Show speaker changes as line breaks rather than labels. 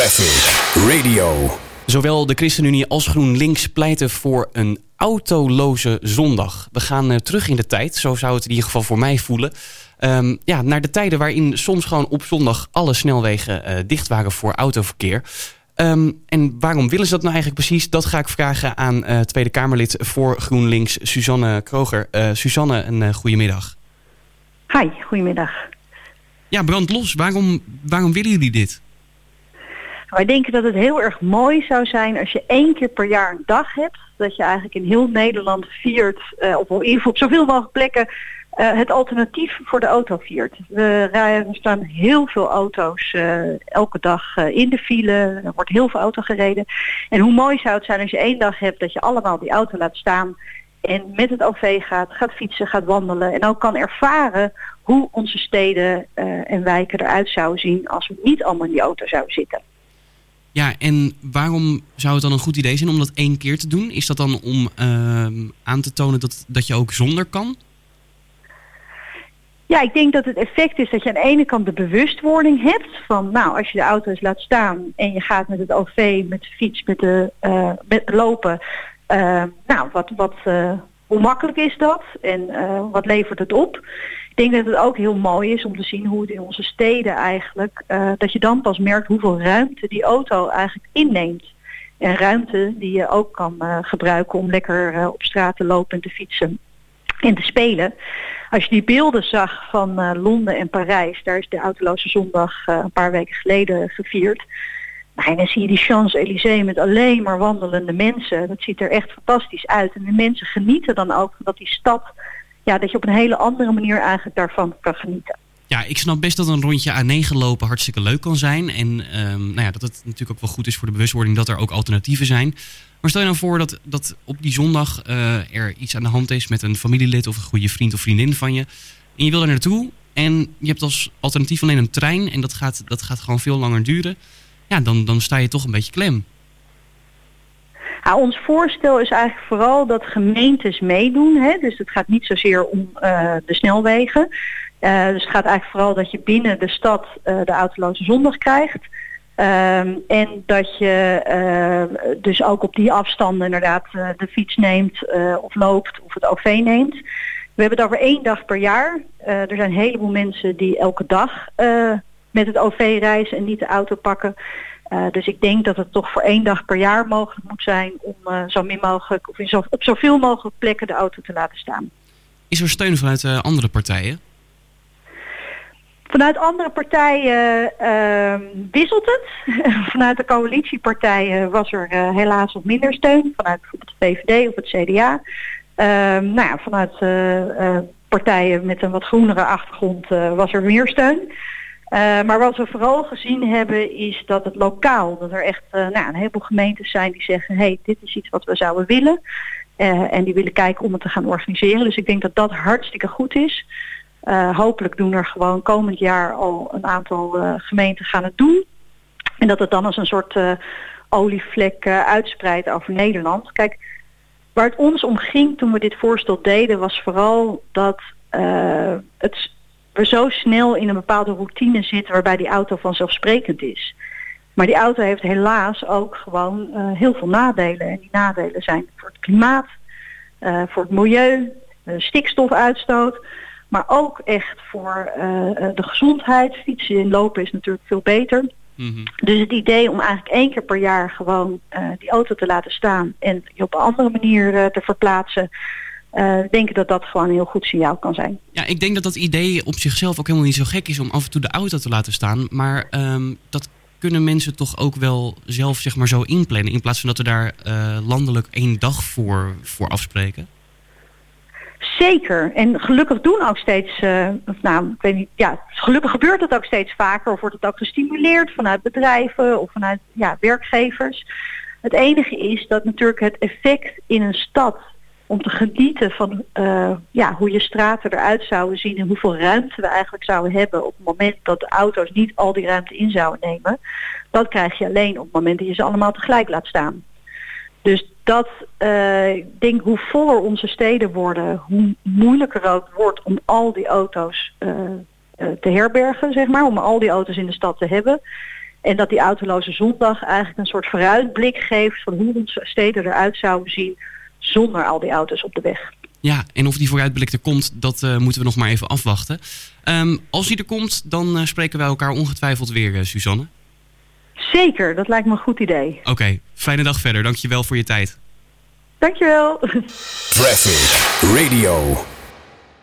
Traffic Radio.
Zowel de ChristenUnie als GroenLinks pleiten voor een autoloze zondag. We gaan uh, terug in de tijd, zo zou het in ieder geval voor mij voelen. Um, ja, naar de tijden waarin soms gewoon op zondag alle snelwegen uh, dicht waren voor autoverkeer. Um, en waarom willen ze dat nou eigenlijk precies? Dat ga ik vragen aan uh, Tweede Kamerlid voor GroenLinks, Suzanne Kroger. Suzanne, een goedemiddag.
Hi, goedemiddag.
Ja, brand los. Waarom, waarom willen jullie dit?
Wij denken dat het heel erg mooi zou zijn als je één keer per jaar een dag hebt. Dat je eigenlijk in heel Nederland viert, uh, of in ieder geval op zoveel mogelijk plekken, uh, het alternatief voor de auto viert. We rijden, er staan heel veel auto's uh, elke dag in de file. Er wordt heel veel auto gereden. En hoe mooi zou het zijn als je één dag hebt dat je allemaal die auto laat staan en met het OV gaat, gaat fietsen, gaat wandelen en ook kan ervaren hoe onze steden en wijken eruit zouden zien als we niet allemaal in die auto zouden zitten.
Ja, en waarom zou het dan een goed idee zijn om dat één keer te doen? Is dat dan om uh, aan te tonen dat, dat je ook zonder kan?
Ja, ik denk dat het effect is dat je aan de ene kant de bewustwording hebt van, nou, als je de auto's laat staan en je gaat met het OV, met de fiets, met de uh, met lopen, uh, nou, wat, wat, uh, hoe makkelijk is dat en wat levert het op? Denk dat het ook heel mooi is om te zien hoe het in onze steden eigenlijk, uh, dat je dan pas merkt hoeveel ruimte die auto eigenlijk inneemt. En ruimte die je ook kan uh, gebruiken om lekker uh, op straat te lopen en te fietsen en te spelen. Als je die beelden zag van Londen en Parijs, daar is de autoloze zondag een paar weken geleden gevierd. En dan zie je die Champs-Élysées met alleen maar wandelende mensen. Dat ziet er echt fantastisch uit. En de mensen genieten dan ook dat die stad ja, dat je op een hele andere manier eigenlijk daarvan kan genieten.
Ja, ik snap best dat een rondje A9 lopen hartstikke leuk kan zijn. En um, nou ja, dat het natuurlijk ook wel goed is voor de bewustwording dat er ook alternatieven zijn. Maar stel je nou voor dat, dat op die zondag uh, er iets aan de hand is met een familielid of een goede vriend of vriendin van je. En je wil er naartoe en je hebt als alternatief alleen een trein en dat gaat, dat gaat gewoon veel langer duren. Ja, dan, dan sta je toch een beetje klem.
Ons voorstel is eigenlijk vooral dat gemeentes meedoen. Hè? Dus het gaat niet zozeer om uh, de snelwegen. Uh, dus het gaat eigenlijk vooral dat je binnen de stad uh, de autoloze zondag krijgt. Um, en dat je dus ook op die afstanden inderdaad de fiets neemt of loopt of het OV neemt. We hebben het over één dag per jaar. er zijn een heleboel mensen die elke dag met het OV reizen en niet de auto pakken. Uh, dus ik denk dat het toch voor één dag per jaar mogelijk moet zijn om uh, zo min mogelijk of in zo, op zoveel mogelijk plekken de auto te laten staan.
Is er steun vanuit uh, andere partijen?
Vanuit andere partijen wisselt het. vanuit de coalitiepartijen was er helaas wat minder steun. Vanuit bijvoorbeeld de VVD of het CDA. nou ja, vanuit partijen met een wat groenere achtergrond was er meer steun. Uh, maar wat we vooral gezien hebben is dat het lokaal, dat er echt uh, nou, een heleboel gemeentes zijn die zeggen, hey, dit is iets wat we zouden willen. Uh, en die willen kijken om het te gaan organiseren. Dus ik denk dat dat hartstikke goed is. hopelijk doen er gewoon komend jaar al een aantal gemeenten gaan het doen. En dat het dan als een soort olievlek uitspreidt over Nederland. Kijk, waar het ons om ging toen we dit voorstel deden was vooral dat het we zo snel in een bepaalde routine zitten waarbij die auto vanzelfsprekend is. Maar die auto heeft helaas ook gewoon uh, heel veel nadelen. En die nadelen zijn voor het klimaat, uh, voor het milieu, uh, stikstofuitstoot. Maar ook echt voor de gezondheid. Fietsen en lopen is natuurlijk veel beter. Mm -hmm. Dus het idee om eigenlijk één keer per jaar gewoon die auto te laten staan en je op een andere manier te verplaatsen uh, denken dat dat gewoon een heel goed signaal kan zijn.
Ja, ik denk dat dat idee op zichzelf ook helemaal niet zo gek is om af en toe de auto te laten staan. Maar um, dat kunnen mensen toch ook wel zelf zeg maar zo inplannen. In plaats van dat we daar uh, landelijk één dag voor, voor afspreken.
Zeker. En gelukkig doen ook steeds, uh, nou, ik weet niet, ja, gelukkig gebeurt het ook steeds vaker. Of wordt het ook gestimuleerd vanuit bedrijven of vanuit ja, werkgevers. Het enige is dat natuurlijk het effect in een stad om te genieten van uh, ja, hoe je straten eruit zouden zien en hoeveel ruimte we eigenlijk zouden hebben op het moment dat de auto's niet al die ruimte in zouden nemen. Dat krijg je alleen op het moment dat je ze allemaal tegelijk laat staan. Dus dat, uh, ik denk hoe voller onze steden worden, hoe moeilijker het wordt om al die auto's uh, te herbergen, zeg maar, om al die auto's in de stad te hebben. En dat die autoloze zondag eigenlijk een soort vooruitblik geeft van hoe onze steden eruit zouden zien zonder al die auto's op de weg.
Ja, en of die vooruitblik er komt, dat uh, moeten we nog maar even afwachten. Um, als die er komt, dan uh, spreken wij elkaar ongetwijfeld weer, uh, Suzanne.
Zeker, dat lijkt me een goed idee.
Oké, okay, fijne dag verder. Dankjewel voor je tijd.
Dankjewel.
Traffic Radio.